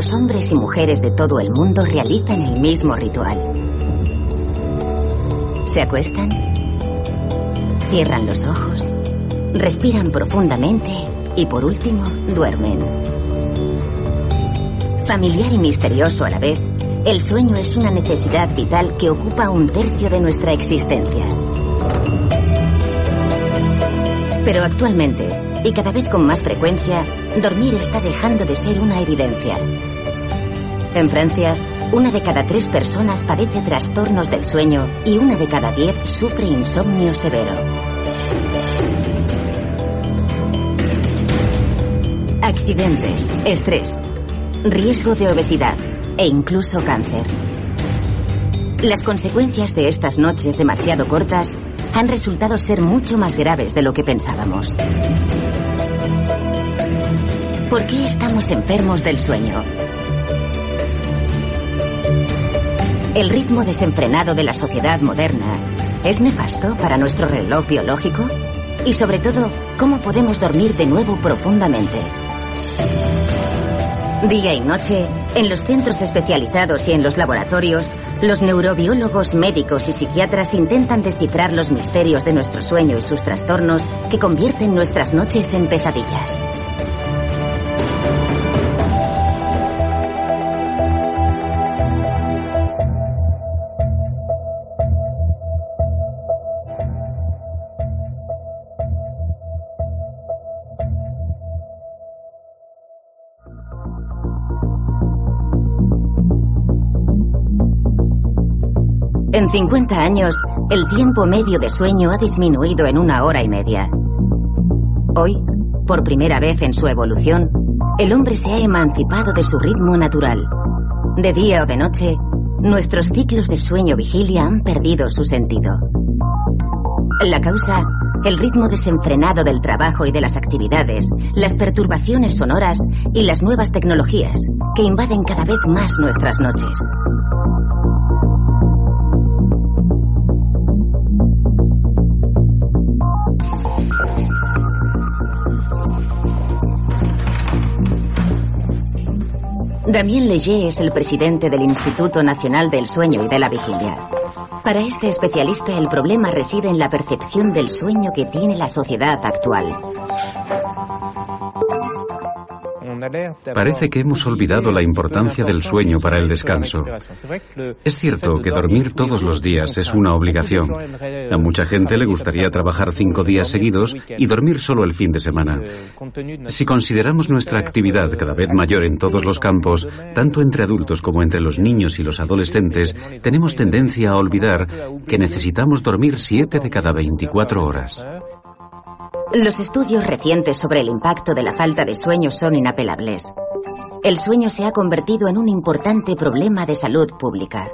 los hombres y mujeres de todo el mundo realizan el mismo ritual. Se acuestan, cierran los ojos, respiran profundamente y por último duermen. Familiar y misterioso a la vez, el sueño es una necesidad vital que ocupa un tercio de nuestra existencia. Pero actualmente, y cada vez con más frecuencia, dormir está dejando de ser una evidencia. En Francia, una de cada tres personas padece trastornos del sueño y una de cada diez sufre insomnio severo. Accidentes, estrés, riesgo de obesidad e incluso cáncer. Las consecuencias de estas noches demasiado cortas han resultado ser mucho más graves de lo que pensábamos. ¿Por qué estamos enfermos del sueño? El ritmo desenfrenado de la sociedad moderna es nefasto para nuestro reloj biológico y sobre todo, ¿cómo podemos dormir de nuevo profundamente? Día y noche, en los centros especializados y en los laboratorios, los neurobiólogos, médicos y psiquiatras intentan descifrar los misterios de nuestro sueño y sus trastornos que convierten nuestras noches en pesadillas. 50 años, el tiempo medio de sueño ha disminuido en una hora y media. Hoy, por primera vez en su evolución, el hombre se ha emancipado de su ritmo natural. De día o de noche, nuestros ciclos de sueño-vigilia han perdido su sentido. La causa, el ritmo desenfrenado del trabajo y de las actividades, las perturbaciones sonoras y las nuevas tecnologías que invaden cada vez más nuestras noches. Damien Leger es el presidente del Instituto Nacional del Sueño y de la Vigilia. Para este especialista el problema reside en la percepción del sueño que tiene la sociedad actual. Parece que hemos olvidado la importancia del sueño para el descanso. Es cierto que dormir todos los días es una obligación. A mucha gente le gustaría trabajar cinco días seguidos y dormir solo el fin de semana. Si consideramos nuestra actividad cada vez mayor en todos los campos, tanto entre adultos como entre los niños y los adolescentes, tenemos tendencia a olvidar que necesitamos dormir siete de cada 24 horas. Los estudios recientes sobre el impacto de la falta de sueño son inapelables. El sueño se ha convertido en un importante problema de salud pública.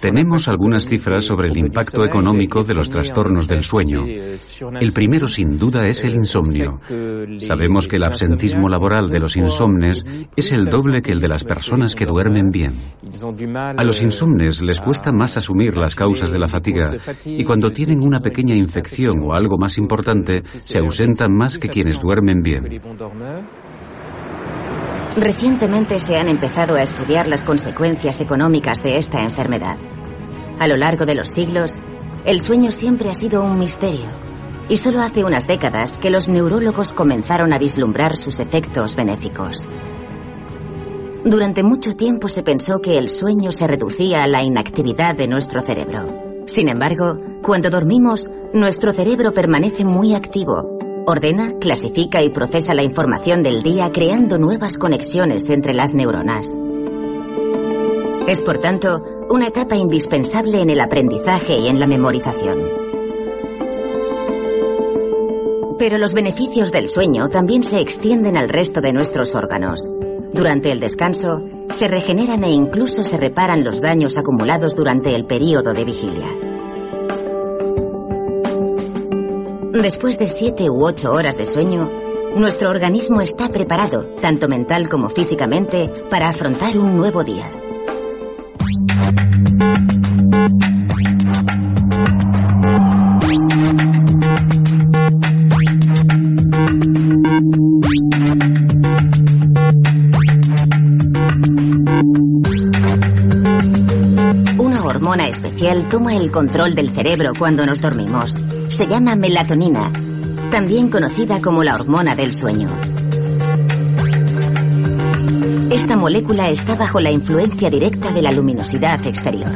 Tenemos algunas cifras sobre el impacto económico de los trastornos del sueño. El primero, sin duda, es el insomnio. Sabemos que el absentismo laboral de los insomnes es el doble que el de las personas que duermen bien. A los insomnes les cuesta más asumir las causas de la fatiga y cuando tienen una pequeña infección o algo más importante, se ausentan más que quienes duermen bien. Recientemente se han empezado a estudiar las consecuencias económicas de esta enfermedad. A lo largo de los siglos, el sueño siempre ha sido un misterio, y solo hace unas décadas que los neurólogos comenzaron a vislumbrar sus efectos benéficos. Durante mucho tiempo se pensó que el sueño se reducía a la inactividad de nuestro cerebro. Sin embargo, cuando dormimos, nuestro cerebro permanece muy activo Ordena, clasifica y procesa la información del día creando nuevas conexiones entre las neuronas. Es, por tanto, una etapa indispensable en el aprendizaje y en la memorización. Pero los beneficios del sueño también se extienden al resto de nuestros órganos. Durante el descanso, se regeneran e incluso se reparan los daños acumulados durante el período de vigilia. Después de siete u ocho horas de sueño, nuestro organismo está preparado, tanto mental como físicamente, para afrontar un nuevo día. Una hormona especial toma el control del cerebro cuando nos dormimos. Se llama melatonina, también conocida como la hormona del sueño. Esta molécula está bajo la influencia directa de la luminosidad exterior.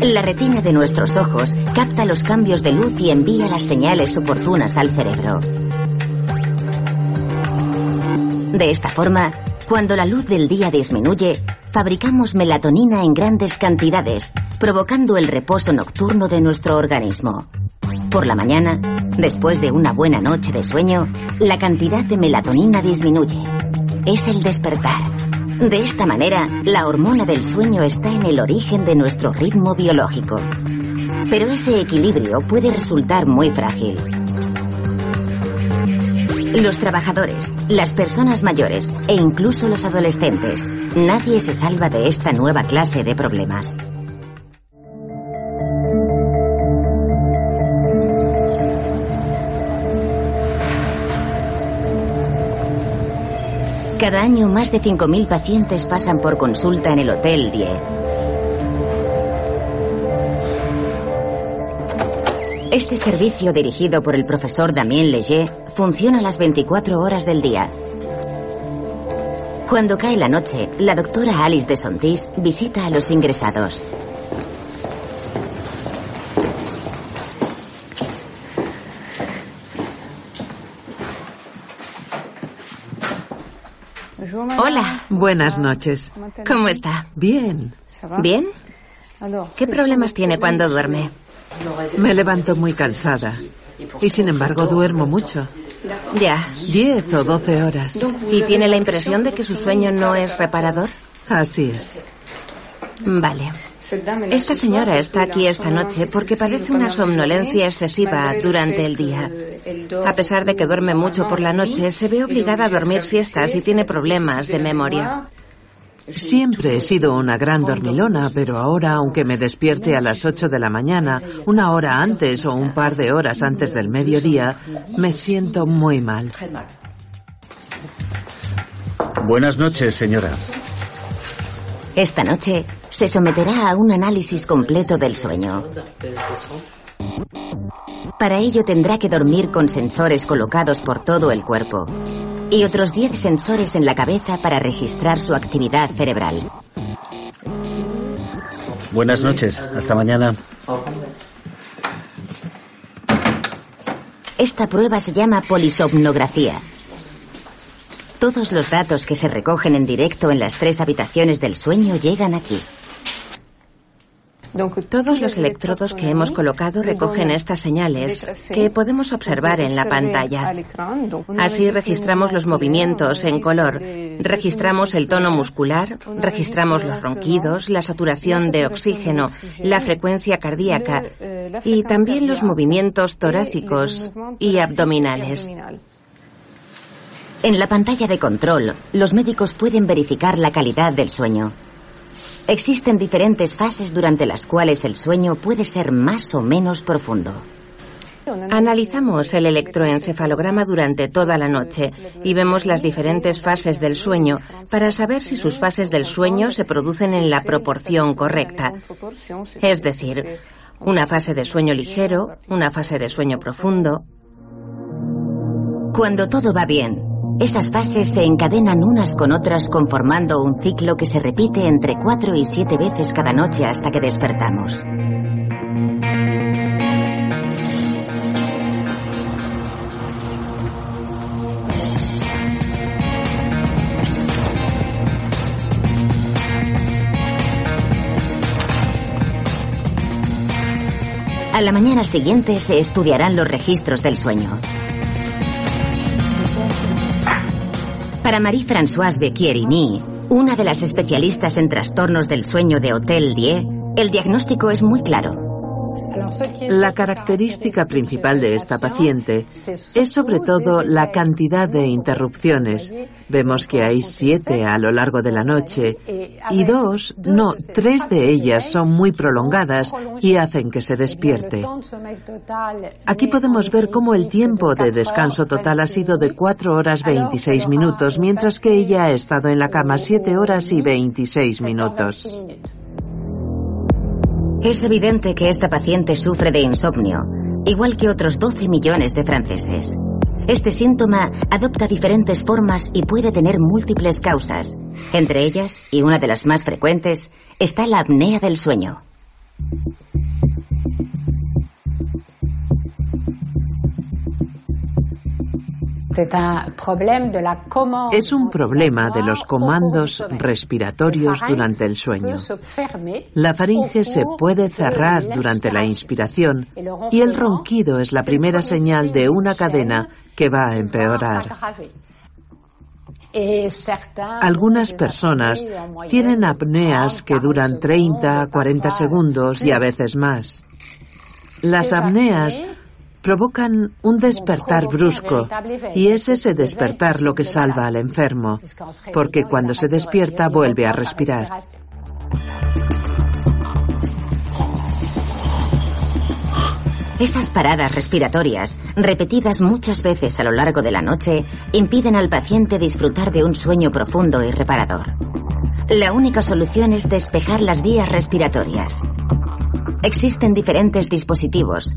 La retina de nuestros ojos capta los cambios de luz y envía las señales oportunas al cerebro. De esta forma, cuando la luz del día disminuye, fabricamos melatonina en grandes cantidades, provocando el reposo nocturno de nuestro organismo. Por la mañana, después de una buena noche de sueño, la cantidad de melatonina disminuye. Es el despertar. De esta manera, la hormona del sueño está en el origen de nuestro ritmo biológico. Pero ese equilibrio puede resultar muy frágil. Los trabajadores, las personas mayores e incluso los adolescentes, nadie se salva de esta nueva clase de problemas. Cada año más de 5.000 pacientes pasan por consulta en el Hotel Die. Este servicio dirigido por el profesor Damien Leger funciona las 24 horas del día. Cuando cae la noche, la doctora Alice de Sontis visita a los ingresados. Hola. Buenas noches. ¿Cómo está? Bien. ¿Bien? ¿Qué problemas tiene cuando duerme? Me levanto muy cansada. Y sin embargo duermo mucho. Ya. Diez o doce horas. ¿Y tiene la impresión de que su sueño no es reparador? Así es. Vale. Esta señora está aquí esta noche porque padece una somnolencia excesiva durante el día. A pesar de que duerme mucho por la noche, se ve obligada a dormir siestas y tiene problemas de memoria. Siempre he sido una gran dormilona, pero ahora, aunque me despierte a las 8 de la mañana, una hora antes o un par de horas antes del mediodía, me siento muy mal. Buenas noches, señora. Esta noche se someterá a un análisis completo del sueño. Para ello tendrá que dormir con sensores colocados por todo el cuerpo y otros 10 sensores en la cabeza para registrar su actividad cerebral. Buenas noches, hasta mañana. Esta prueba se llama polisomnografía. Todos los datos que se recogen en directo en las tres habitaciones del sueño llegan aquí. Todos los electrodos que hemos colocado recogen estas señales que podemos observar en la pantalla. Así registramos los movimientos en color, registramos el tono muscular, registramos los ronquidos, la saturación de oxígeno, la frecuencia cardíaca y también los movimientos torácicos y abdominales. En la pantalla de control, los médicos pueden verificar la calidad del sueño. Existen diferentes fases durante las cuales el sueño puede ser más o menos profundo. Analizamos el electroencefalograma durante toda la noche y vemos las diferentes fases del sueño para saber si sus fases del sueño se producen en la proporción correcta. Es decir, una fase de sueño ligero, una fase de sueño profundo. Cuando todo va bien, esas fases se encadenan unas con otras conformando un ciclo que se repite entre cuatro y siete veces cada noche hasta que despertamos. A la mañana siguiente se estudiarán los registros del sueño. Para Marie-Françoise Becchierini, una de las especialistas en trastornos del sueño de Hotel Die, el diagnóstico es muy claro. La característica principal de esta paciente es sobre todo la cantidad de interrupciones. Vemos que hay siete a lo largo de la noche y dos, no, tres de ellas son muy prolongadas y hacen que se despierte. Aquí podemos ver cómo el tiempo de descanso total ha sido de cuatro horas 26 minutos, mientras que ella ha estado en la cama siete horas y 26 minutos. Es evidente que esta paciente sufre de insomnio, igual que otros 12 millones de franceses. Este síntoma adopta diferentes formas y puede tener múltiples causas. Entre ellas, y una de las más frecuentes, está la apnea del sueño. Es un problema de los comandos respiratorios durante el sueño. La faringe se puede cerrar durante la inspiración y el ronquido es la primera señal de una cadena que va a empeorar. Algunas personas tienen apneas que duran 30, 40 segundos y a veces más. Las apneas provocan un despertar brusco y es ese despertar lo que salva al enfermo, porque cuando se despierta vuelve a respirar. Esas paradas respiratorias, repetidas muchas veces a lo largo de la noche, impiden al paciente disfrutar de un sueño profundo y reparador. La única solución es despejar las vías respiratorias. Existen diferentes dispositivos,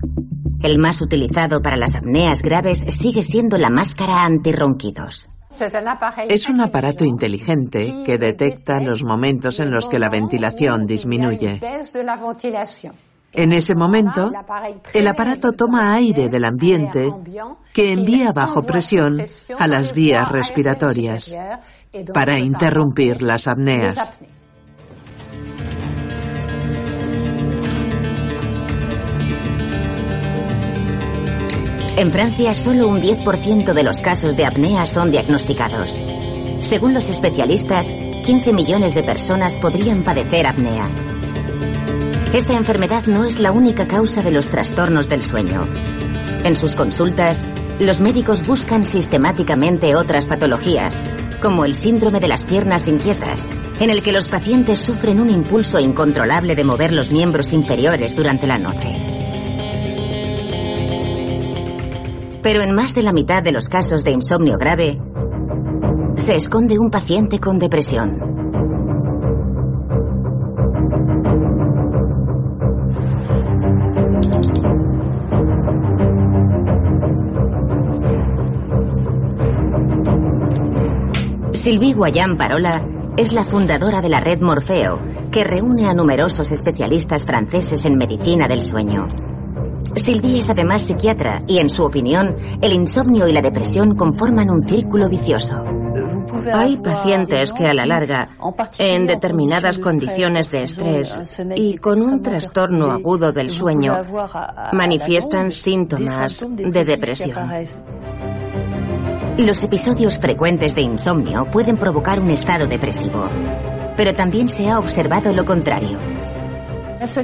el más utilizado para las apneas graves sigue siendo la máscara antirronquidos. Es un aparato inteligente que detecta los momentos en los que la ventilación disminuye. En ese momento, el aparato toma aire del ambiente que envía bajo presión a las vías respiratorias para interrumpir las apneas. En Francia, solo un 10% de los casos de apnea son diagnosticados. Según los especialistas, 15 millones de personas podrían padecer apnea. Esta enfermedad no es la única causa de los trastornos del sueño. En sus consultas, los médicos buscan sistemáticamente otras patologías, como el síndrome de las piernas inquietas, en el que los pacientes sufren un impulso incontrolable de mover los miembros inferiores durante la noche. Pero en más de la mitad de los casos de insomnio grave, se esconde un paciente con depresión. Sylvie Guayán Parola es la fundadora de la red Morfeo, que reúne a numerosos especialistas franceses en medicina del sueño. Sylvie es además psiquiatra y, en su opinión, el insomnio y la depresión conforman un círculo vicioso. Hay pacientes que a la larga, en determinadas condiciones de estrés y con un trastorno agudo del sueño, manifiestan síntomas de depresión. Los episodios frecuentes de insomnio pueden provocar un estado depresivo, pero también se ha observado lo contrario.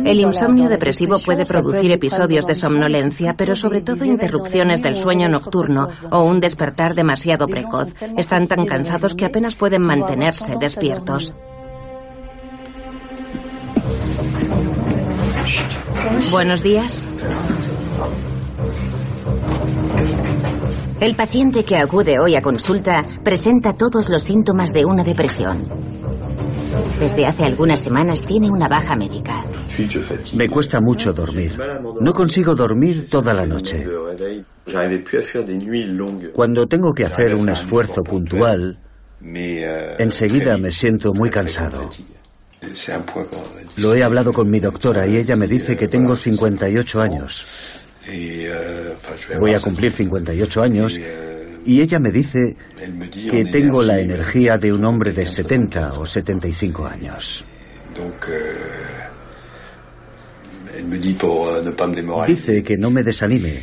El insomnio depresivo puede producir episodios de somnolencia, pero sobre todo interrupciones del sueño nocturno o un despertar demasiado precoz. Están tan cansados que apenas pueden mantenerse despiertos. Buenos días. El paciente que acude hoy a consulta presenta todos los síntomas de una depresión. Desde hace algunas semanas tiene una baja médica. Me cuesta mucho dormir. No consigo dormir toda la noche. Cuando tengo que hacer un esfuerzo puntual, enseguida me siento muy cansado. Lo he hablado con mi doctora y ella me dice que tengo 58 años. Voy a cumplir 58 años y ella me dice que tengo la energía de un hombre de 70 o 75 años. Dice que no me desanime,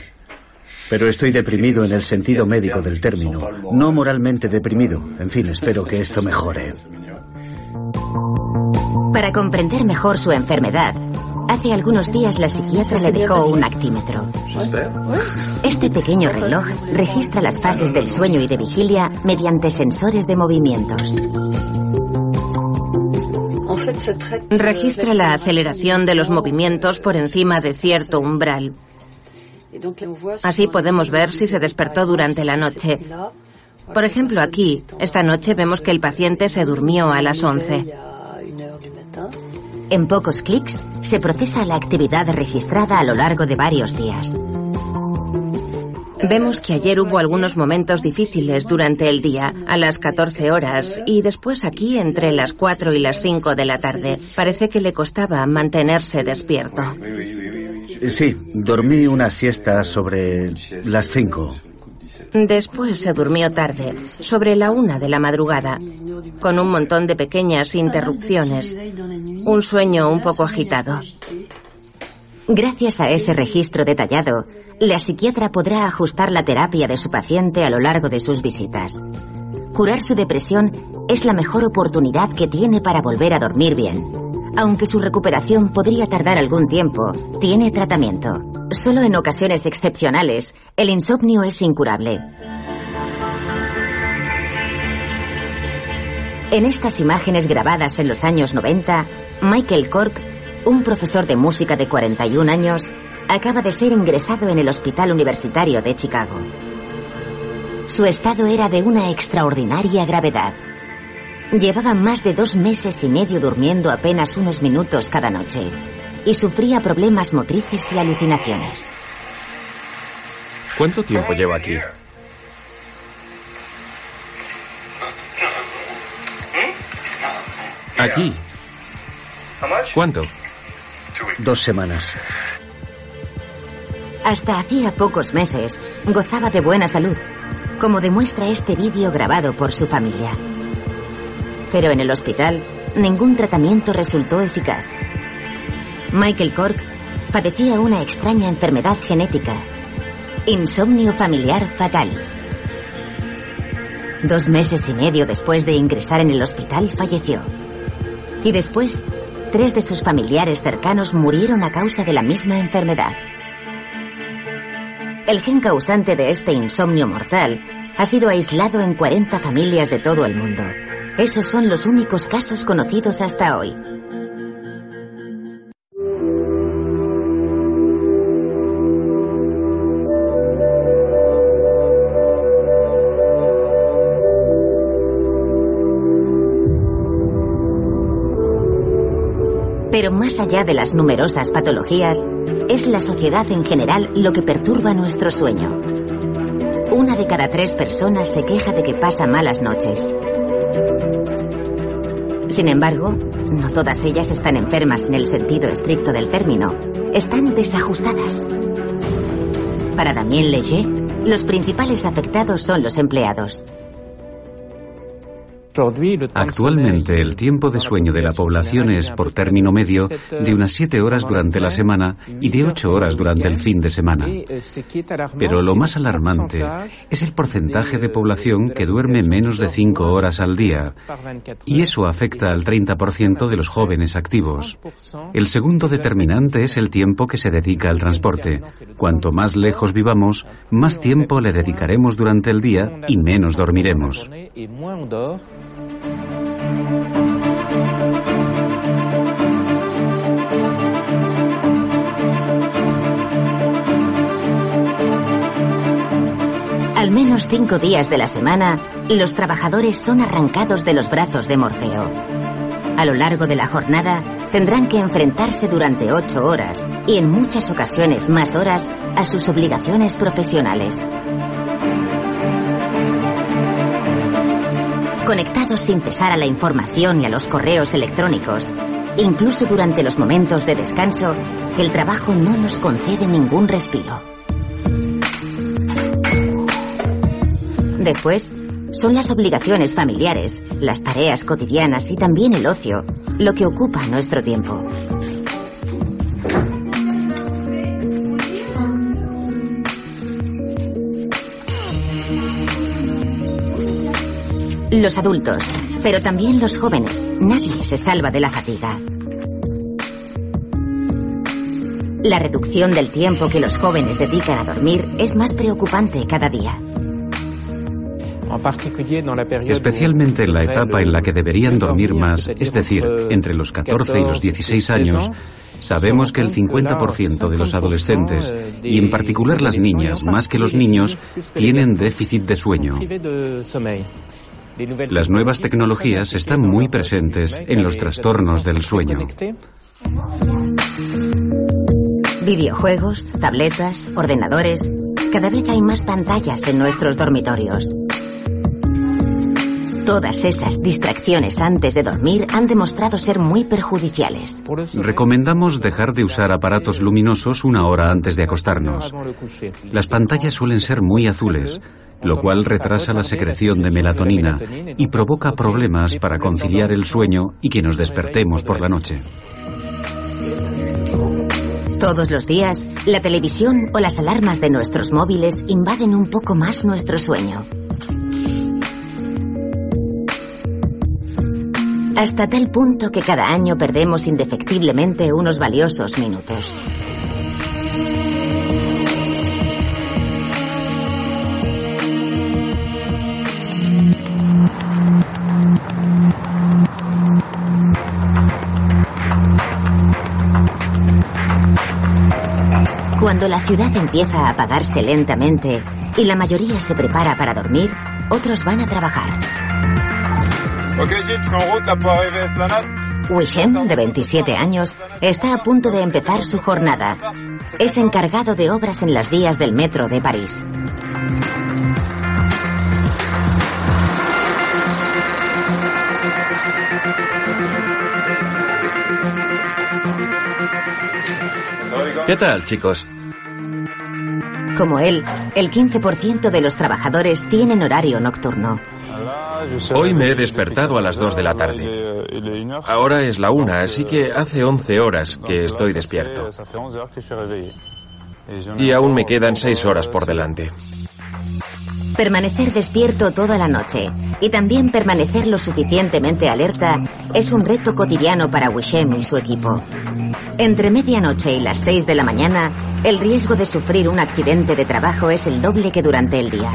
pero estoy deprimido en el sentido médico del término, no moralmente deprimido. En fin, espero que esto mejore. Para comprender mejor su enfermedad, Hace algunos días la psiquiatra le dejó un actímetro. Este pequeño reloj registra las fases del sueño y de vigilia mediante sensores de movimientos. Registra la aceleración de los movimientos por encima de cierto umbral. Así podemos ver si se despertó durante la noche. Por ejemplo, aquí, esta noche vemos que el paciente se durmió a las 11. En pocos clics se procesa la actividad registrada a lo largo de varios días. Vemos que ayer hubo algunos momentos difíciles durante el día, a las 14 horas, y después aquí entre las 4 y las 5 de la tarde. Parece que le costaba mantenerse despierto. Sí, dormí una siesta sobre las 5. Después se durmió tarde, sobre la una de la madrugada, con un montón de pequeñas interrupciones. Un sueño un poco agitado. Gracias a ese registro detallado, la psiquiatra podrá ajustar la terapia de su paciente a lo largo de sus visitas. Curar su depresión es la mejor oportunidad que tiene para volver a dormir bien. Aunque su recuperación podría tardar algún tiempo, tiene tratamiento. Solo en ocasiones excepcionales, el insomnio es incurable. En estas imágenes grabadas en los años 90, Michael Cork un profesor de música de 41 años acaba de ser ingresado en el Hospital Universitario de Chicago. Su estado era de una extraordinaria gravedad. Llevaba más de dos meses y medio durmiendo apenas unos minutos cada noche y sufría problemas motrices y alucinaciones. ¿Cuánto tiempo lleva aquí? Aquí. ¿Cuánto? Dos semanas. Hasta hacía pocos meses gozaba de buena salud, como demuestra este vídeo grabado por su familia. Pero en el hospital, ningún tratamiento resultó eficaz. Michael Cork padecía una extraña enfermedad genética, insomnio familiar fatal. Dos meses y medio después de ingresar en el hospital falleció. Y después Tres de sus familiares cercanos murieron a causa de la misma enfermedad. El gen causante de este insomnio mortal ha sido aislado en 40 familias de todo el mundo. Esos son los únicos casos conocidos hasta hoy. Más allá de las numerosas patologías, es la sociedad en general lo que perturba nuestro sueño. Una de cada tres personas se queja de que pasa malas noches. Sin embargo, no todas ellas están enfermas en el sentido estricto del término. Están desajustadas. Para Damien Leger, los principales afectados son los empleados. Actualmente el tiempo de sueño de la población es, por término medio, de unas 7 horas durante la semana y de 8 horas durante el fin de semana. Pero lo más alarmante es el porcentaje de población que duerme menos de 5 horas al día, y eso afecta al 30% de los jóvenes activos. El segundo determinante es el tiempo que se dedica al transporte. Cuanto más lejos vivamos, más tiempo le dedicaremos durante el día y menos dormiremos. Al menos cinco días de la semana, los trabajadores son arrancados de los brazos de Morfeo. A lo largo de la jornada, tendrán que enfrentarse durante ocho horas y en muchas ocasiones más horas a sus obligaciones profesionales. Conectados sin cesar a la información y a los correos electrónicos. Incluso durante los momentos de descanso, el trabajo no nos concede ningún respiro. Después, son las obligaciones familiares, las tareas cotidianas y también el ocio lo que ocupa nuestro tiempo. Los adultos, pero también los jóvenes. Nadie se salva de la fatiga. La reducción del tiempo que los jóvenes dedican a dormir es más preocupante cada día. Especialmente en la etapa en la que deberían dormir más, es decir, entre los 14 y los 16 años, sabemos que el 50% de los adolescentes, y en particular las niñas más que los niños, tienen déficit de sueño. Las nuevas tecnologías están muy presentes en los trastornos del sueño. Videojuegos, tabletas, ordenadores. Cada vez hay más pantallas en nuestros dormitorios. Todas esas distracciones antes de dormir han demostrado ser muy perjudiciales. Recomendamos dejar de usar aparatos luminosos una hora antes de acostarnos. Las pantallas suelen ser muy azules, lo cual retrasa la secreción de melatonina y provoca problemas para conciliar el sueño y que nos despertemos por la noche. Todos los días, la televisión o las alarmas de nuestros móviles invaden un poco más nuestro sueño. Hasta tal punto que cada año perdemos indefectiblemente unos valiosos minutos. Cuando la ciudad empieza a apagarse lentamente y la mayoría se prepara para dormir, otros van a trabajar. Wishem, de 27 años, está a punto de empezar su jornada. Es encargado de obras en las vías del metro de París. ¿Qué tal, chicos? Como él, el 15% de los trabajadores tienen horario nocturno. Hoy me he despertado a las 2 de la tarde. Ahora es la 1, así que hace 11 horas que estoy despierto. Y aún me quedan 6 horas por delante. Permanecer despierto toda la noche y también permanecer lo suficientemente alerta es un reto cotidiano para Wishem y su equipo. Entre medianoche y las 6 de la mañana, el riesgo de sufrir un accidente de trabajo es el doble que durante el día.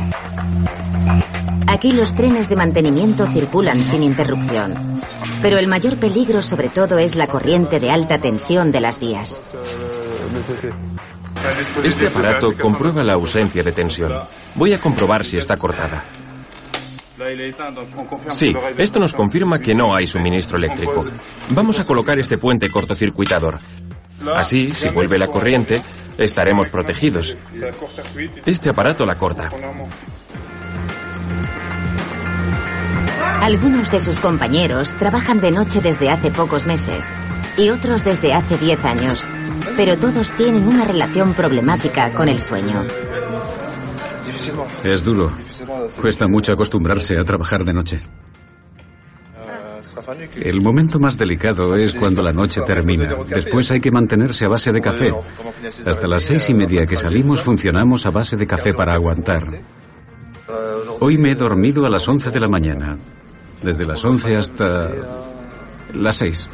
Aquí los trenes de mantenimiento circulan sin interrupción. Pero el mayor peligro sobre todo es la corriente de alta tensión de las vías. Este aparato comprueba la ausencia de tensión. Voy a comprobar si está cortada. Sí, esto nos confirma que no hay suministro eléctrico. Vamos a colocar este puente cortocircuitador. Así, si vuelve la corriente, estaremos protegidos. Este aparato la corta. Algunos de sus compañeros trabajan de noche desde hace pocos meses y otros desde hace 10 años, pero todos tienen una relación problemática con el sueño. Es duro. Cuesta mucho acostumbrarse a trabajar de noche. El momento más delicado es cuando la noche termina. Después hay que mantenerse a base de café. Hasta las seis y media que salimos funcionamos a base de café para aguantar. Hoy me he dormido a las once de la mañana desde las 11 hasta las 6.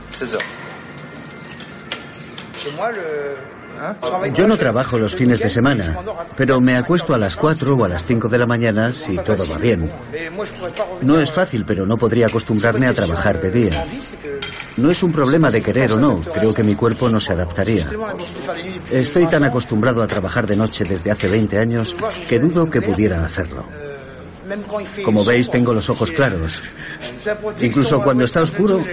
Yo no trabajo los fines de semana, pero me acuesto a las 4 o a las 5 de la mañana si todo va bien. No es fácil, pero no podría acostumbrarme a trabajar de día. No es un problema de querer o no, creo que mi cuerpo no se adaptaría. Estoy tan acostumbrado a trabajar de noche desde hace 20 años que dudo que pudiera hacerlo. Como veis, tengo los ojos claros. Incluso cuando está oscuro,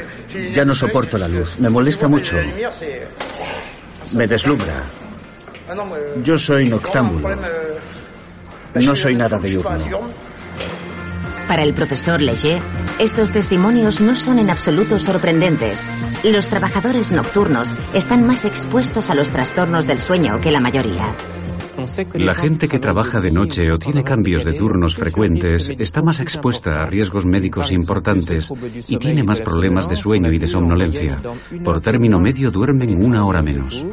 ya no soporto la luz. Me molesta mucho. Me deslumbra. Yo soy noctámbulo. No soy nada de diurno. Para el profesor Leger, estos testimonios no son en absoluto sorprendentes. Los trabajadores nocturnos están más expuestos a los trastornos del sueño que la mayoría. La gente que trabaja de noche o tiene cambios de turnos frecuentes está más expuesta a riesgos médicos importantes y tiene más problemas de sueño y de somnolencia. Por término medio duermen una hora menos.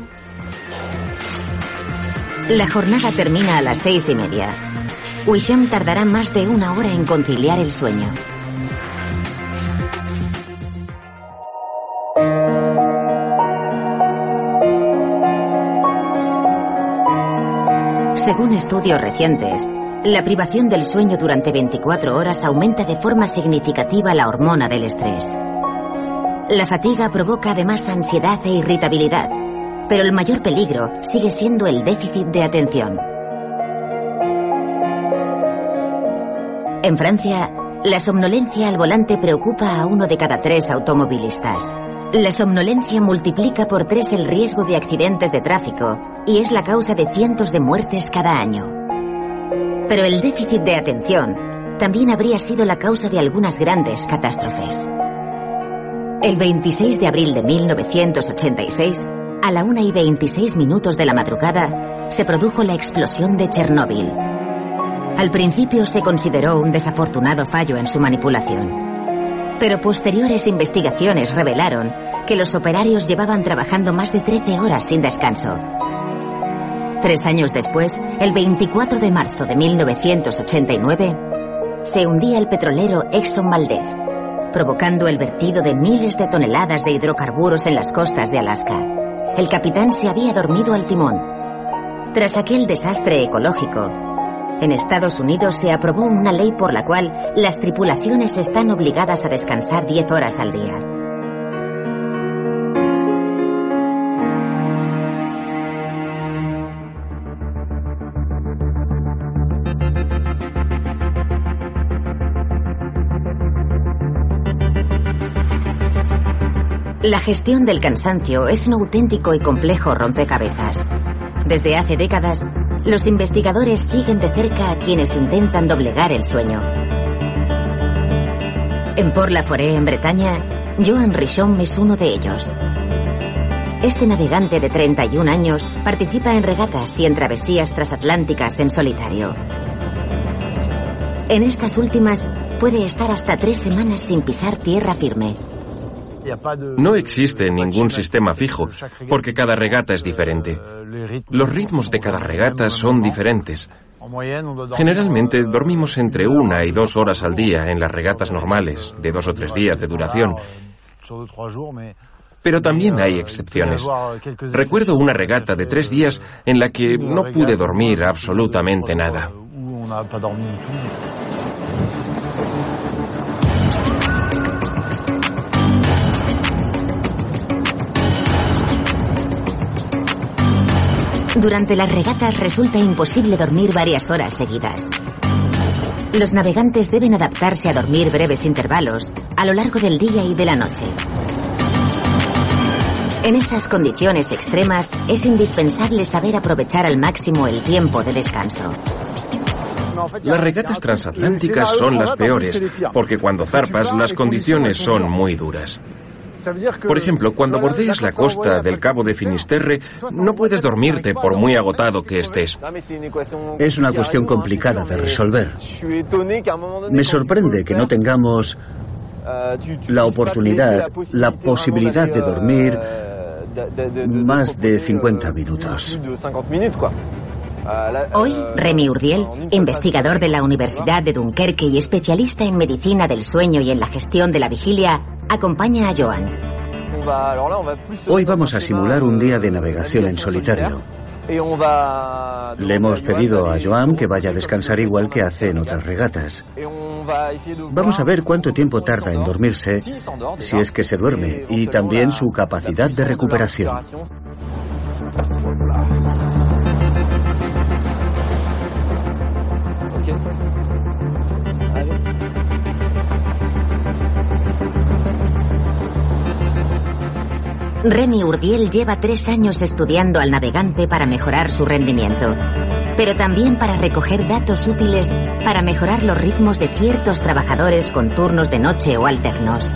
La jornada termina a las seis y media. Wisham tardará más de una hora en conciliar el sueño. Estudios recientes, la privación del sueño durante 24 horas aumenta de forma significativa la hormona del estrés. La fatiga provoca además ansiedad e irritabilidad, pero el mayor peligro sigue siendo el déficit de atención. En Francia, La somnolencia al volante preocupa a uno de cada tres automovilistas. La somnolencia multiplica por tres el riesgo de accidentes de tráfico y es la causa de cientos de muertes cada año. Pero el déficit de atención también habría sido la causa de algunas grandes catástrofes. El 26 de abril de 1986, a la 1 y 26 minutos de la madrugada, se produjo la explosión de Chernóbil. Al principio se consideró un desafortunado fallo en su manipulación. Pero posteriores investigaciones revelaron que los operarios llevaban trabajando más de 13 horas sin descanso. Tres años después, el 24 de marzo de 1989, se hundía el petrolero Exxon Valdez, provocando el vertido de miles de toneladas de hidrocarburos en las costas de Alaska. El capitán se había dormido al timón. Tras aquel desastre ecológico, en Estados Unidos se aprobó una ley por la cual las tripulaciones están obligadas a descansar 10 horas al día. La gestión del cansancio es un auténtico y complejo rompecabezas. Desde hace décadas, los investigadores siguen de cerca a quienes intentan doblegar el sueño. En Port-la-Forêt, en Bretaña, Joan Richon es uno de ellos. Este navegante de 31 años participa en regatas y en travesías transatlánticas en solitario. En estas últimas puede estar hasta tres semanas sin pisar tierra firme. No existe ningún sistema fijo, porque cada regata es diferente. Los ritmos de cada regata son diferentes. Generalmente dormimos entre una y dos horas al día en las regatas normales, de dos o tres días de duración. Pero también hay excepciones. Recuerdo una regata de tres días en la que no pude dormir absolutamente nada. Durante las regatas resulta imposible dormir varias horas seguidas. Los navegantes deben adaptarse a dormir breves intervalos a lo largo del día y de la noche. En esas condiciones extremas es indispensable saber aprovechar al máximo el tiempo de descanso. Las regatas transatlánticas son las peores, porque cuando zarpas las condiciones son muy duras. Por ejemplo, cuando bordeas la costa del Cabo de Finisterre, no puedes dormirte por muy agotado que estés. Es una cuestión complicada de resolver. Me sorprende que no tengamos la oportunidad, la posibilidad de dormir más de 50 minutos. Hoy, Remy Urdiel, investigador de la Universidad de Dunkerque y especialista en medicina del sueño y en la gestión de la vigilia, acompaña a Joan. Hoy vamos a simular un día de navegación en solitario. Le hemos pedido a Joan que vaya a descansar igual que hace en otras regatas. Vamos a ver cuánto tiempo tarda en dormirse, si es que se duerme, y también su capacidad de recuperación. Remy Urdiel lleva tres años estudiando al navegante para mejorar su rendimiento, pero también para recoger datos útiles para mejorar los ritmos de ciertos trabajadores con turnos de noche o alternos.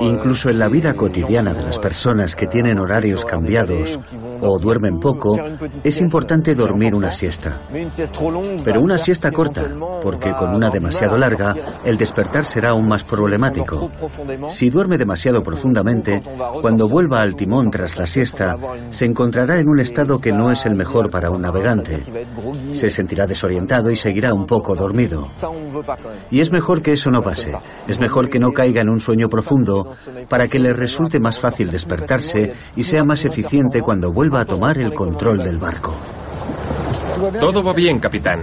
Incluso en la vida cotidiana de las personas que tienen horarios cambiados o duermen poco, es importante dormir una siesta. Pero una siesta corta, porque con una demasiado larga, el despertar será aún más problemático. Si duerme demasiado profundamente, cuando vuelva al timón tras la siesta, se encontrará en un estado que no es el mejor para un navegante. Se sentirá desorientado y seguirá un poco dormido. Y es mejor que eso no pase. Es mejor que no caiga en un sueño profundo para que le resulte más fácil despertarse y sea más eficiente cuando vuelva a tomar el control del barco. Todo va bien, capitán.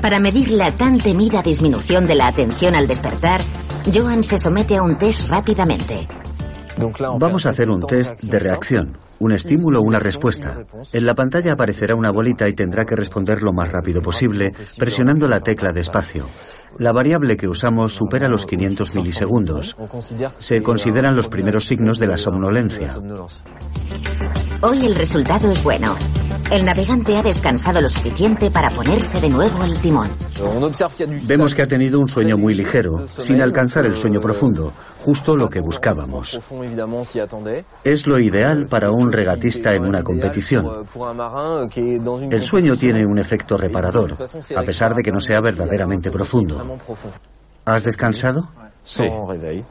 Para medir la tan temida disminución de la atención al despertar, Joan se somete a un test rápidamente. Vamos a hacer un test de reacción, un estímulo o una respuesta. En la pantalla aparecerá una bolita y tendrá que responder lo más rápido posible presionando la tecla de espacio. La variable que usamos supera los 500 milisegundos. Se consideran los primeros signos de la somnolencia. Hoy el resultado es bueno. El navegante ha descansado lo suficiente para ponerse de nuevo el timón. Vemos que ha tenido un sueño muy ligero, sin alcanzar el sueño profundo, justo lo que buscábamos. Es lo ideal para un regatista en una competición. El sueño tiene un efecto reparador, a pesar de que no sea verdaderamente profundo. ¿Has descansado? Sí.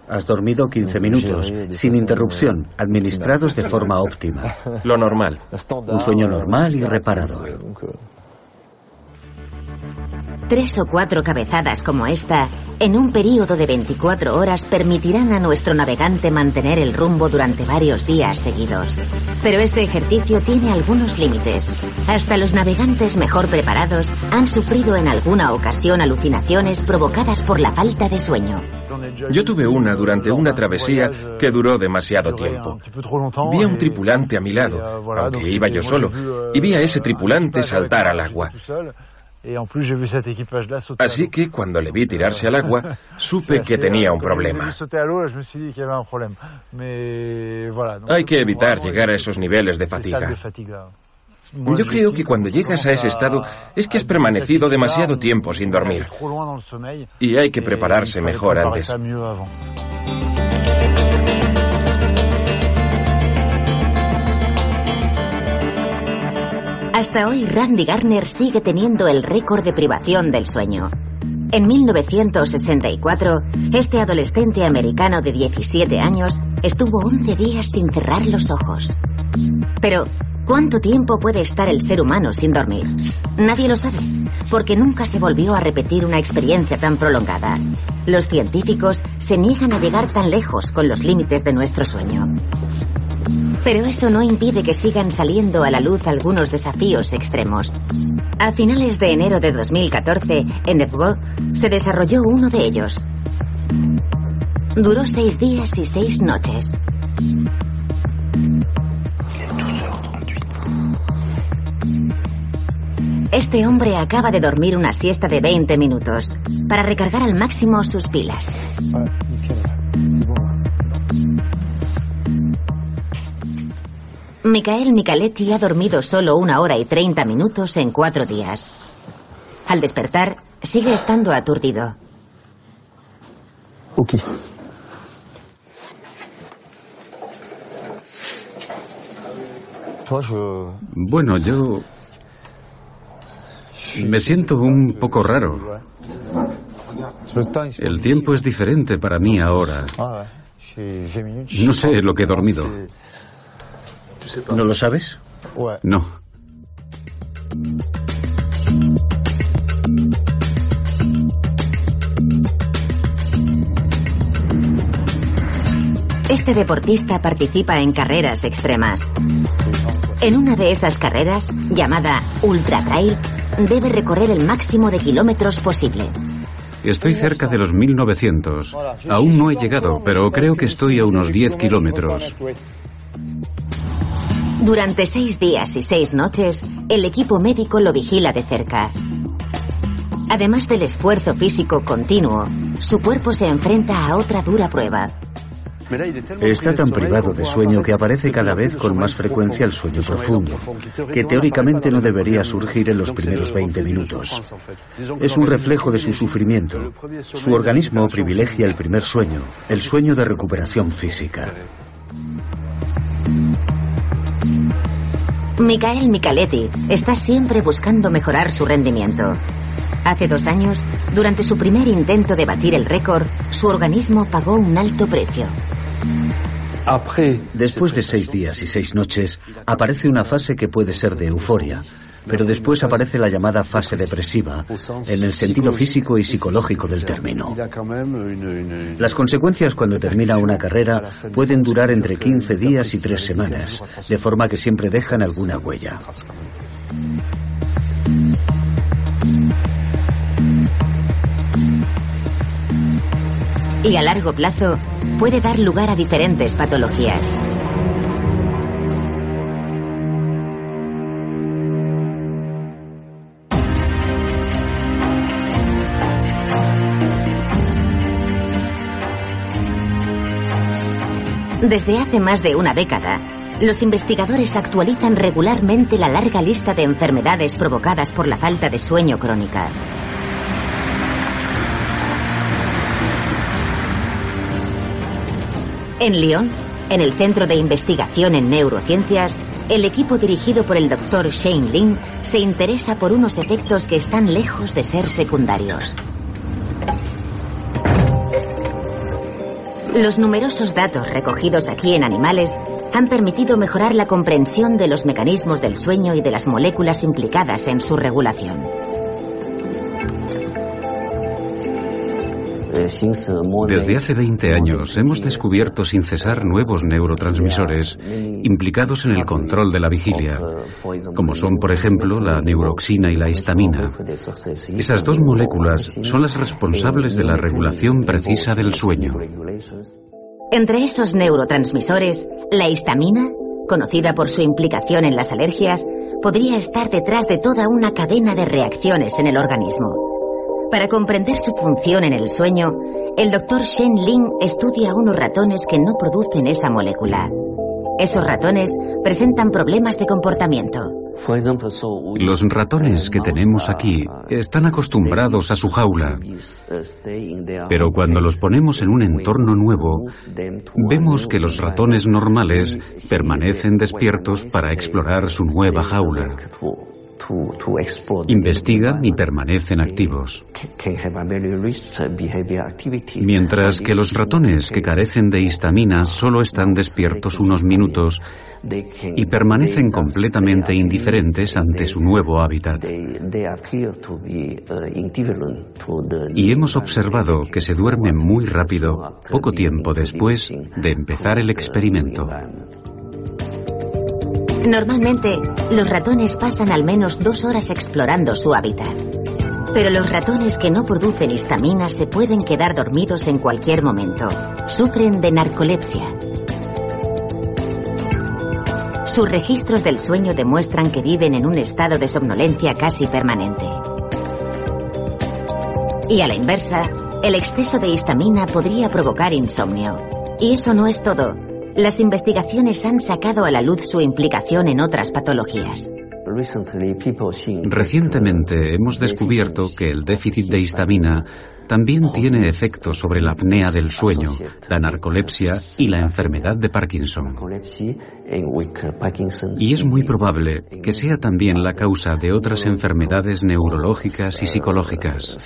Has dormido 15 minutos, sin interrupción, administrados de forma óptima. Lo normal. Un sueño normal y reparador. Tres o cuatro cabezadas como esta, en un periodo de 24 horas, permitirán a nuestro navegante mantener el rumbo durante varios días seguidos. Pero este ejercicio tiene algunos límites. Hasta los navegantes mejor preparados han sufrido en alguna ocasión alucinaciones provocadas por la falta de sueño. Yo tuve una durante una travesía que duró demasiado tiempo. Vi a un tripulante a mi lado, aunque iba yo solo, y vi a ese tripulante saltar al agua. Así que cuando le vi tirarse al agua, supe que tenía un problema. Hay que evitar llegar a esos niveles de fatiga. Yo creo que cuando llegas a ese estado es que has permanecido demasiado tiempo sin dormir. Y hay que prepararse mejor antes. Hasta hoy Randy Garner sigue teniendo el récord de privación del sueño. En 1964, este adolescente americano de 17 años estuvo 11 días sin cerrar los ojos. Pero, ¿cuánto tiempo puede estar el ser humano sin dormir? Nadie lo sabe, porque nunca se volvió a repetir una experiencia tan prolongada. Los científicos se niegan a llegar tan lejos con los límites de nuestro sueño. Pero eso no impide que sigan saliendo a la luz algunos desafíos extremos. A finales de enero de 2014, en Epgo, se desarrolló uno de ellos. Duró seis días y seis noches. Este hombre acaba de dormir una siesta de 20 minutos para recargar al máximo sus pilas. Micael Michaletti ha dormido solo una hora y 30 minutos en cuatro días. Al despertar, sigue estando aturdido. Ok. Bueno, yo me siento un poco raro. El tiempo es diferente para mí ahora. No sé lo que he dormido. ¿No lo sabes? No. Este deportista participa en carreras extremas. En una de esas carreras, llamada Ultra Trail, debe recorrer el máximo de kilómetros posible. Estoy cerca de los 1900. Aún no he llegado, pero creo que estoy a unos 10 kilómetros. Durante seis días y seis noches, el equipo médico lo vigila de cerca. Además del esfuerzo físico continuo, su cuerpo se enfrenta a otra dura prueba. Está tan privado de sueño que aparece cada vez con más frecuencia el sueño profundo, que teóricamente no debería surgir en los primeros 20 minutos. Es un reflejo de su sufrimiento. Su organismo privilegia el primer sueño, el sueño de recuperación física. Micael Michaletti está siempre buscando mejorar su rendimiento. Hace dos años, durante su primer intento de batir el récord, su organismo pagó un alto precio. Después de seis días y seis noches, aparece una fase que puede ser de euforia, pero después aparece la llamada fase depresiva, en el sentido físico y psicológico del término. Las consecuencias cuando termina una carrera pueden durar entre 15 días y tres semanas, de forma que siempre dejan alguna huella. y a largo plazo puede dar lugar a diferentes patologías. Desde hace más de una década, los investigadores actualizan regularmente la larga lista de enfermedades provocadas por la falta de sueño crónica. En Lyon, en el Centro de Investigación en Neurociencias, el equipo dirigido por el doctor Shane Lin se interesa por unos efectos que están lejos de ser secundarios. Los numerosos datos recogidos aquí en animales han permitido mejorar la comprensión de los mecanismos del sueño y de las moléculas implicadas en su regulación. Desde hace 20 años hemos descubierto sin cesar nuevos neurotransmisores implicados en el control de la vigilia, como son, por ejemplo, la neuroxina y la histamina. Esas dos moléculas son las responsables de la regulación precisa del sueño. Entre esos neurotransmisores, la histamina, conocida por su implicación en las alergias, podría estar detrás de toda una cadena de reacciones en el organismo. Para comprender su función en el sueño, el doctor Shen Ling estudia unos ratones que no producen esa molécula. Esos ratones presentan problemas de comportamiento. Los ratones que tenemos aquí están acostumbrados a su jaula, pero cuando los ponemos en un entorno nuevo, vemos que los ratones normales permanecen despiertos para explorar su nueva jaula. Investigan y permanecen activos. Mientras que los ratones que carecen de histamina solo están despiertos unos minutos y permanecen completamente indiferentes ante su nuevo hábitat. Y hemos observado que se duermen muy rápido poco tiempo después de empezar el experimento. Normalmente, los ratones pasan al menos dos horas explorando su hábitat. Pero los ratones que no producen histamina se pueden quedar dormidos en cualquier momento. Sufren de narcolepsia. Sus registros del sueño demuestran que viven en un estado de somnolencia casi permanente. Y a la inversa, el exceso de histamina podría provocar insomnio. Y eso no es todo. Las investigaciones han sacado a la luz su implicación en otras patologías. Recientemente hemos descubierto que el déficit de histamina también tiene efectos sobre la apnea del sueño, la narcolepsia y la enfermedad de Parkinson. Y es muy probable que sea también la causa de otras enfermedades neurológicas y psicológicas.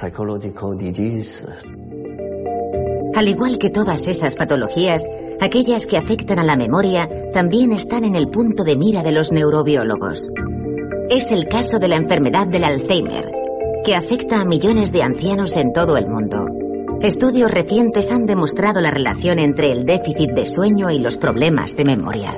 Al igual que todas esas patologías, aquellas que afectan a la memoria también están en el punto de mira de los neurobiólogos. Es el caso de la enfermedad del Alzheimer, que afecta a millones de ancianos en todo el mundo. Estudios recientes han demostrado la relación entre el déficit de sueño y los problemas de memoria.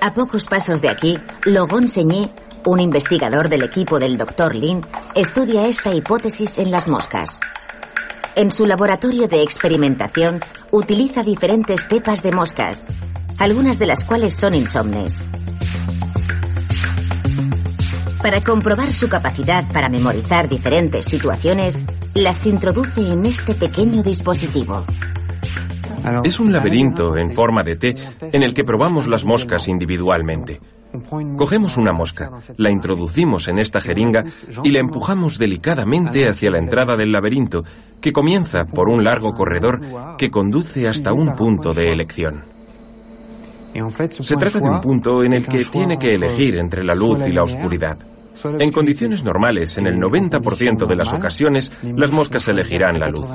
A pocos pasos de aquí, Logon Señé un investigador del equipo del Dr. Lin estudia esta hipótesis en las moscas. En su laboratorio de experimentación utiliza diferentes cepas de moscas, algunas de las cuales son insomnes. Para comprobar su capacidad para memorizar diferentes situaciones, las introduce en este pequeño dispositivo. Es un laberinto en forma de T en el que probamos las moscas individualmente. Cogemos una mosca, la introducimos en esta jeringa y la empujamos delicadamente hacia la entrada del laberinto, que comienza por un largo corredor que conduce hasta un punto de elección. Se trata de un punto en el que tiene que elegir entre la luz y la oscuridad. En condiciones normales, en el 90% de las ocasiones, las moscas elegirán la luz.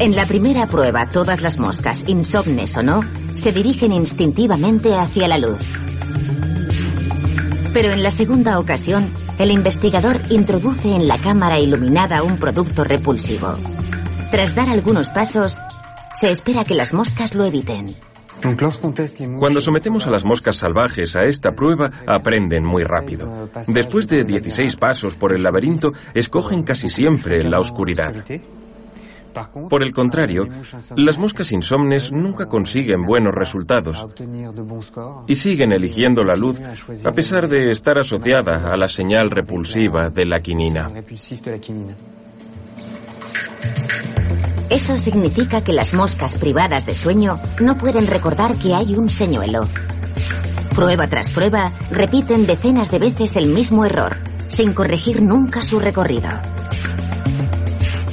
En la primera prueba, todas las moscas, insomnes o no, se dirigen instintivamente hacia la luz. Pero en la segunda ocasión, el investigador introduce en la cámara iluminada un producto repulsivo. Tras dar algunos pasos, se espera que las moscas lo eviten. Cuando sometemos a las moscas salvajes a esta prueba, aprenden muy rápido. Después de 16 pasos por el laberinto, escogen casi siempre la oscuridad. Por el contrario, las moscas insomnes nunca consiguen buenos resultados y siguen eligiendo la luz a pesar de estar asociada a la señal repulsiva de la quinina. Eso significa que las moscas privadas de sueño no pueden recordar que hay un señuelo. Prueba tras prueba, repiten decenas de veces el mismo error, sin corregir nunca su recorrido.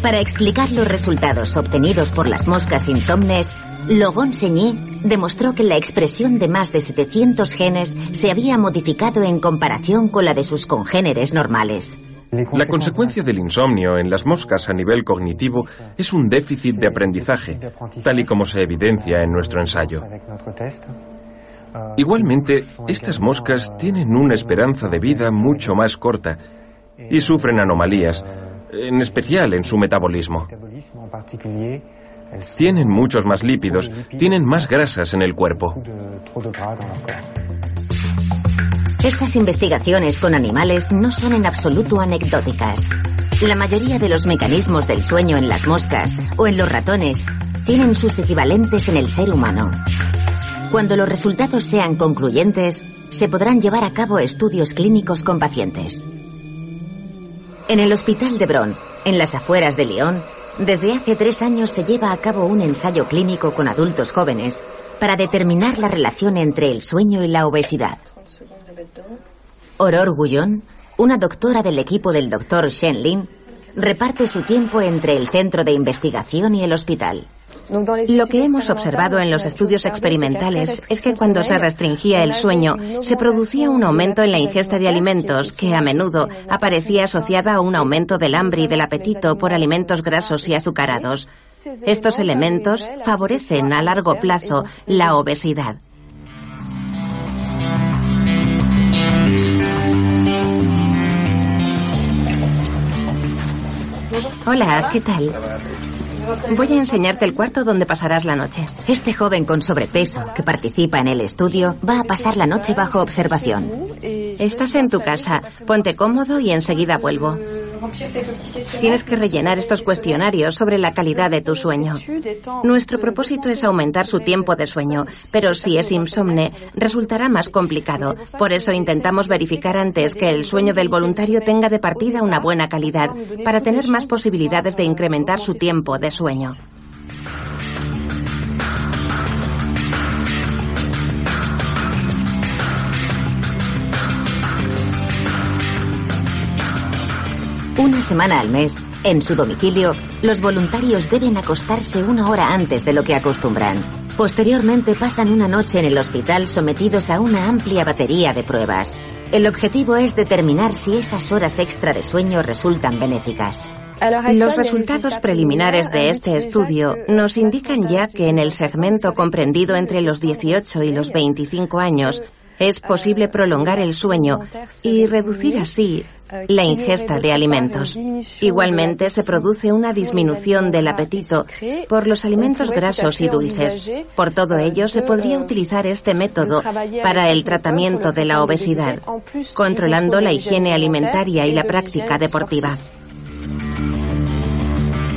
Para explicar los resultados obtenidos por las moscas insomnes, Logon Seigné demostró que la expresión de más de 700 genes se había modificado en comparación con la de sus congéneres normales. La consecuencia del insomnio en las moscas a nivel cognitivo es un déficit de aprendizaje, tal y como se evidencia en nuestro ensayo. Igualmente, estas moscas tienen una esperanza de vida mucho más corta y sufren anomalías, en especial en su metabolismo. Tienen muchos más lípidos, tienen más grasas en el cuerpo. Estas investigaciones con animales no son en absoluto anecdóticas. La mayoría de los mecanismos del sueño en las moscas o en los ratones tienen sus equivalentes en el ser humano. Cuando los resultados sean concluyentes, se podrán llevar a cabo estudios clínicos con pacientes. En el Hospital de Bron, en las afueras de Lyon, desde hace tres años se lleva a cabo un ensayo clínico con adultos jóvenes para determinar la relación entre el sueño y la obesidad. Aurore Guyon, una doctora del equipo del doctor Shen Lin, reparte su tiempo entre el centro de investigación y el hospital. Lo que hemos observado en los estudios experimentales es que cuando se restringía el sueño, se producía un aumento en la ingesta de alimentos que a menudo aparecía asociada a un aumento del hambre y del apetito por alimentos grasos y azucarados. Estos elementos favorecen a largo plazo la obesidad. Hola, ¿qué tal? Voy a enseñarte el cuarto donde pasarás la noche. Este joven con sobrepeso que participa en el estudio va a pasar la noche bajo observación. Estás en tu casa. Ponte cómodo y enseguida vuelvo. Tienes que rellenar estos cuestionarios sobre la calidad de tu sueño. Nuestro propósito es aumentar su tiempo de sueño, pero si es insomne, resultará más complicado. Por eso intentamos verificar antes que el sueño del voluntario tenga de partida una buena calidad, para tener más posibilidades de incrementar su tiempo de sueño. Una semana al mes, en su domicilio, los voluntarios deben acostarse una hora antes de lo que acostumbran. Posteriormente pasan una noche en el hospital sometidos a una amplia batería de pruebas. El objetivo es determinar si esas horas extra de sueño resultan benéficas. Los resultados preliminares de este estudio nos indican ya que en el segmento comprendido entre los 18 y los 25 años es posible prolongar el sueño y reducir así la ingesta de alimentos. Igualmente se produce una disminución del apetito por los alimentos grasos y dulces. Por todo ello, se podría utilizar este método para el tratamiento de la obesidad, controlando la higiene alimentaria y la práctica deportiva.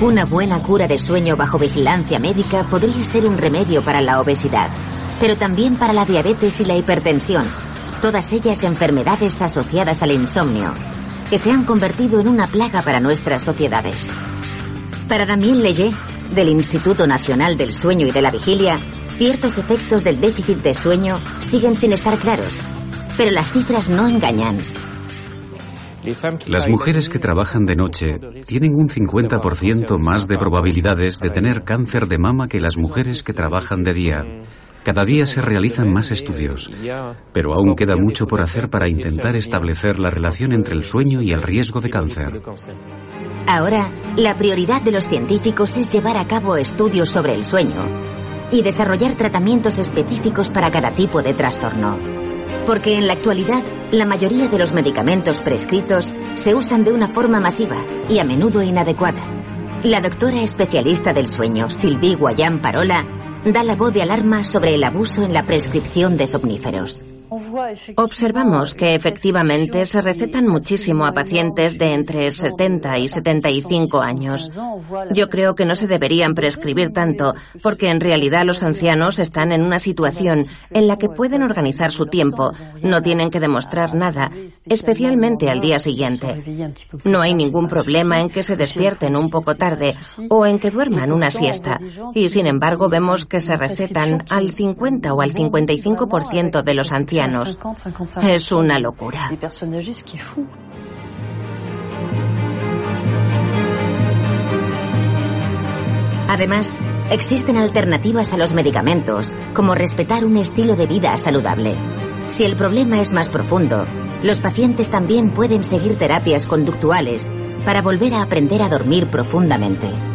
Una buena cura de sueño bajo vigilancia médica podría ser un remedio para la obesidad, pero también para la diabetes y la hipertensión, todas ellas enfermedades asociadas al insomnio, que se han convertido en una plaga para nuestras sociedades. Para Damien Leger, del Instituto Nacional del Sueño y de la Vigilia, ciertos efectos del déficit de sueño siguen sin estar claros, pero las cifras no engañan. Las mujeres que trabajan de noche tienen un 50% más de probabilidades de tener cáncer de mama que las mujeres que trabajan de día. Cada día se realizan más estudios, pero aún queda mucho por hacer para intentar establecer la relación entre el sueño y el riesgo de cáncer. Ahora, la prioridad de los científicos es llevar a cabo estudios sobre el sueño y desarrollar tratamientos específicos para cada tipo de trastorno. Porque en la actualidad, la mayoría de los medicamentos prescritos se usan de una forma masiva y a menudo inadecuada. La doctora especialista del sueño, Sylvie Guayán Parola, da la voz de alarma sobre el abuso en la prescripción de somníferos. Observamos que efectivamente se recetan muchísimo a pacientes de entre 70 y 75 años. Yo creo que no se deberían prescribir tanto porque en realidad los ancianos están en una situación en la que pueden organizar su tiempo, no tienen que demostrar nada, especialmente al día siguiente. No hay ningún problema en que se despierten un poco tarde o en que duerman una siesta y sin embargo vemos que se recetan al 50 o al 55% de los ancianos es una locura. Además, existen alternativas a los medicamentos, como respetar un estilo de vida saludable. Si el problema es más profundo, los pacientes también pueden seguir terapias conductuales para volver a aprender a dormir profundamente.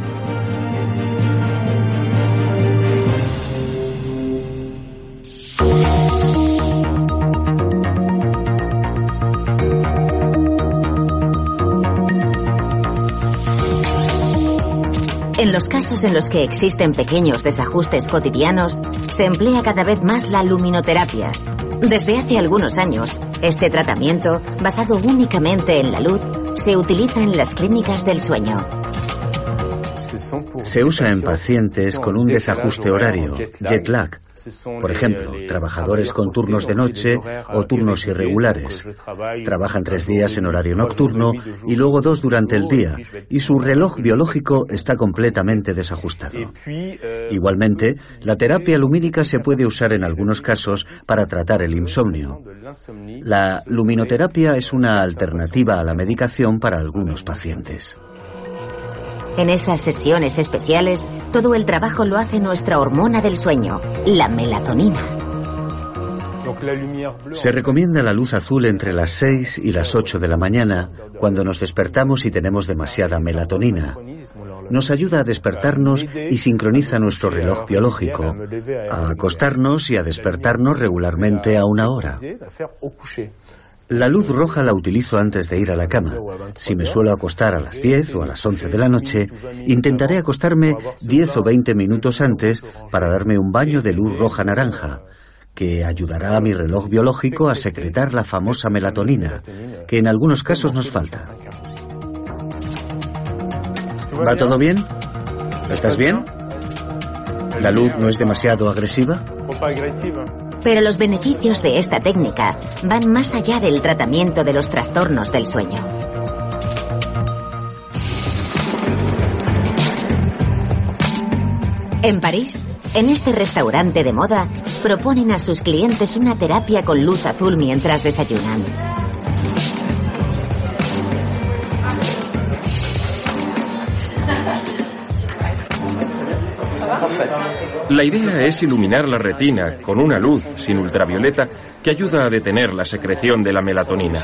En los casos en los que existen pequeños desajustes cotidianos, se emplea cada vez más la luminoterapia. Desde hace algunos años, este tratamiento, basado únicamente en la luz, se utiliza en las clínicas del sueño. Se usa en pacientes con un desajuste horario, jet lag, por ejemplo, trabajadores con turnos de noche o turnos irregulares. Trabajan tres días en horario nocturno y luego dos durante el día, y su reloj biológico está completamente desajustado. Igualmente, la terapia lumínica se puede usar en algunos casos para tratar el insomnio. La luminoterapia es una alternativa a la medicación para algunos pacientes. En esas sesiones especiales, todo el trabajo lo hace nuestra hormona del sueño, la melatonina. Se recomienda la luz azul entre las 6 y las 8 de la mañana, cuando nos despertamos y tenemos demasiada melatonina. Nos ayuda a despertarnos y sincroniza nuestro reloj biológico, a acostarnos y a despertarnos regularmente a una hora. La luz roja la utilizo antes de ir a la cama. Si me suelo acostar a las 10 o a las 11 de la noche, intentaré acostarme 10 o 20 minutos antes para darme un baño de luz roja naranja, que ayudará a mi reloj biológico a secretar la famosa melatonina, que en algunos casos nos falta. ¿Va todo bien? ¿Estás bien? ¿La luz no es demasiado agresiva? Pero los beneficios de esta técnica van más allá del tratamiento de los trastornos del sueño. En París, en este restaurante de moda, proponen a sus clientes una terapia con luz azul mientras desayunan. La idea es iluminar la retina con una luz sin ultravioleta que ayuda a detener la secreción de la melatonina.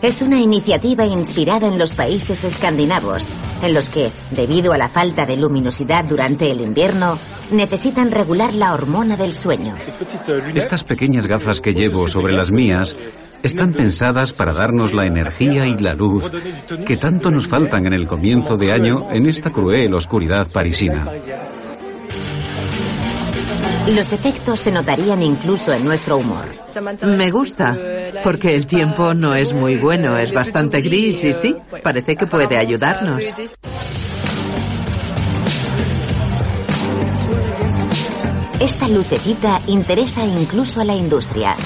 Es una iniciativa inspirada en los países escandinavos, en los que, debido a la falta de luminosidad durante el invierno, necesitan regular la hormona del sueño. Estas pequeñas gafas que llevo sobre las mías están pensadas para darnos la energía y la luz que tanto nos faltan en el comienzo de año en esta cruel oscuridad parisina. Los efectos se notarían incluso en nuestro humor. Me gusta, porque el tiempo no es muy bueno, es bastante gris y sí, parece que puede ayudarnos. Esta lucecita interesa incluso a la industria.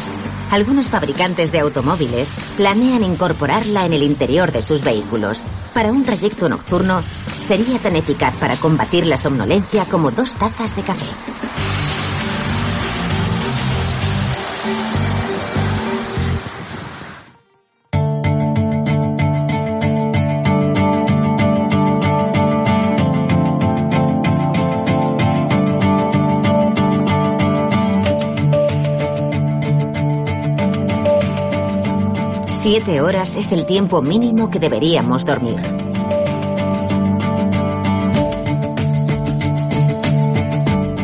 Algunos fabricantes de automóviles planean incorporarla en el interior de sus vehículos. Para un trayecto nocturno, sería tan eficaz para combatir la somnolencia como dos tazas de café. Siete horas es el tiempo mínimo que deberíamos dormir.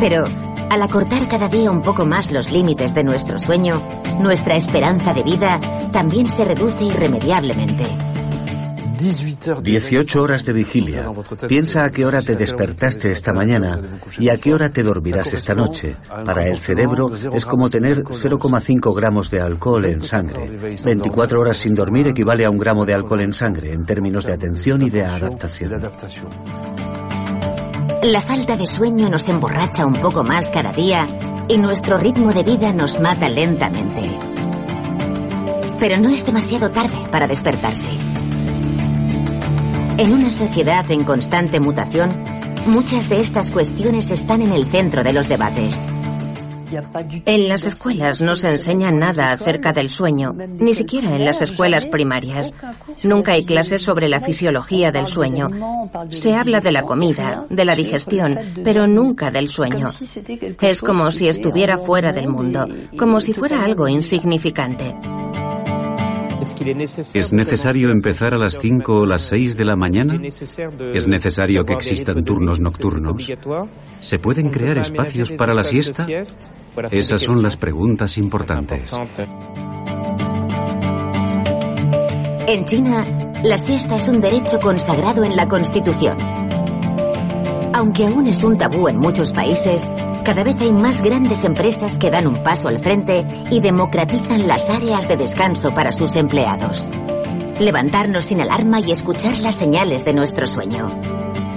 Pero al acortar cada día un poco más los límites de nuestro sueño, nuestra esperanza de vida también se reduce irremediablemente. 18 horas de vigilia. Piensa a qué hora te despertaste esta mañana y a qué hora te dormirás esta noche. Para el cerebro es como tener 0,5 gramos de alcohol en sangre. 24 horas sin dormir equivale a un gramo de alcohol en sangre en términos de atención y de adaptación. La falta de sueño nos emborracha un poco más cada día y nuestro ritmo de vida nos mata lentamente. Pero no es demasiado tarde para despertarse. En una sociedad en constante mutación, muchas de estas cuestiones están en el centro de los debates. En las escuelas no se enseña nada acerca del sueño, ni siquiera en las escuelas primarias. Nunca hay clases sobre la fisiología del sueño. Se habla de la comida, de la digestión, pero nunca del sueño. Es como si estuviera fuera del mundo, como si fuera algo insignificante. ¿Es necesario empezar a las 5 o las 6 de la mañana? ¿Es necesario que existan turnos nocturnos? ¿Se pueden crear espacios para la siesta? Esas son las preguntas importantes. En China, la siesta es un derecho consagrado en la Constitución. Aunque aún es un tabú en muchos países, cada vez hay más grandes empresas que dan un paso al frente y democratizan las áreas de descanso para sus empleados. Levantarnos sin alarma y escuchar las señales de nuestro sueño.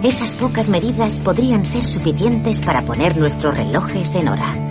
Esas pocas medidas podrían ser suficientes para poner nuestros relojes en hora.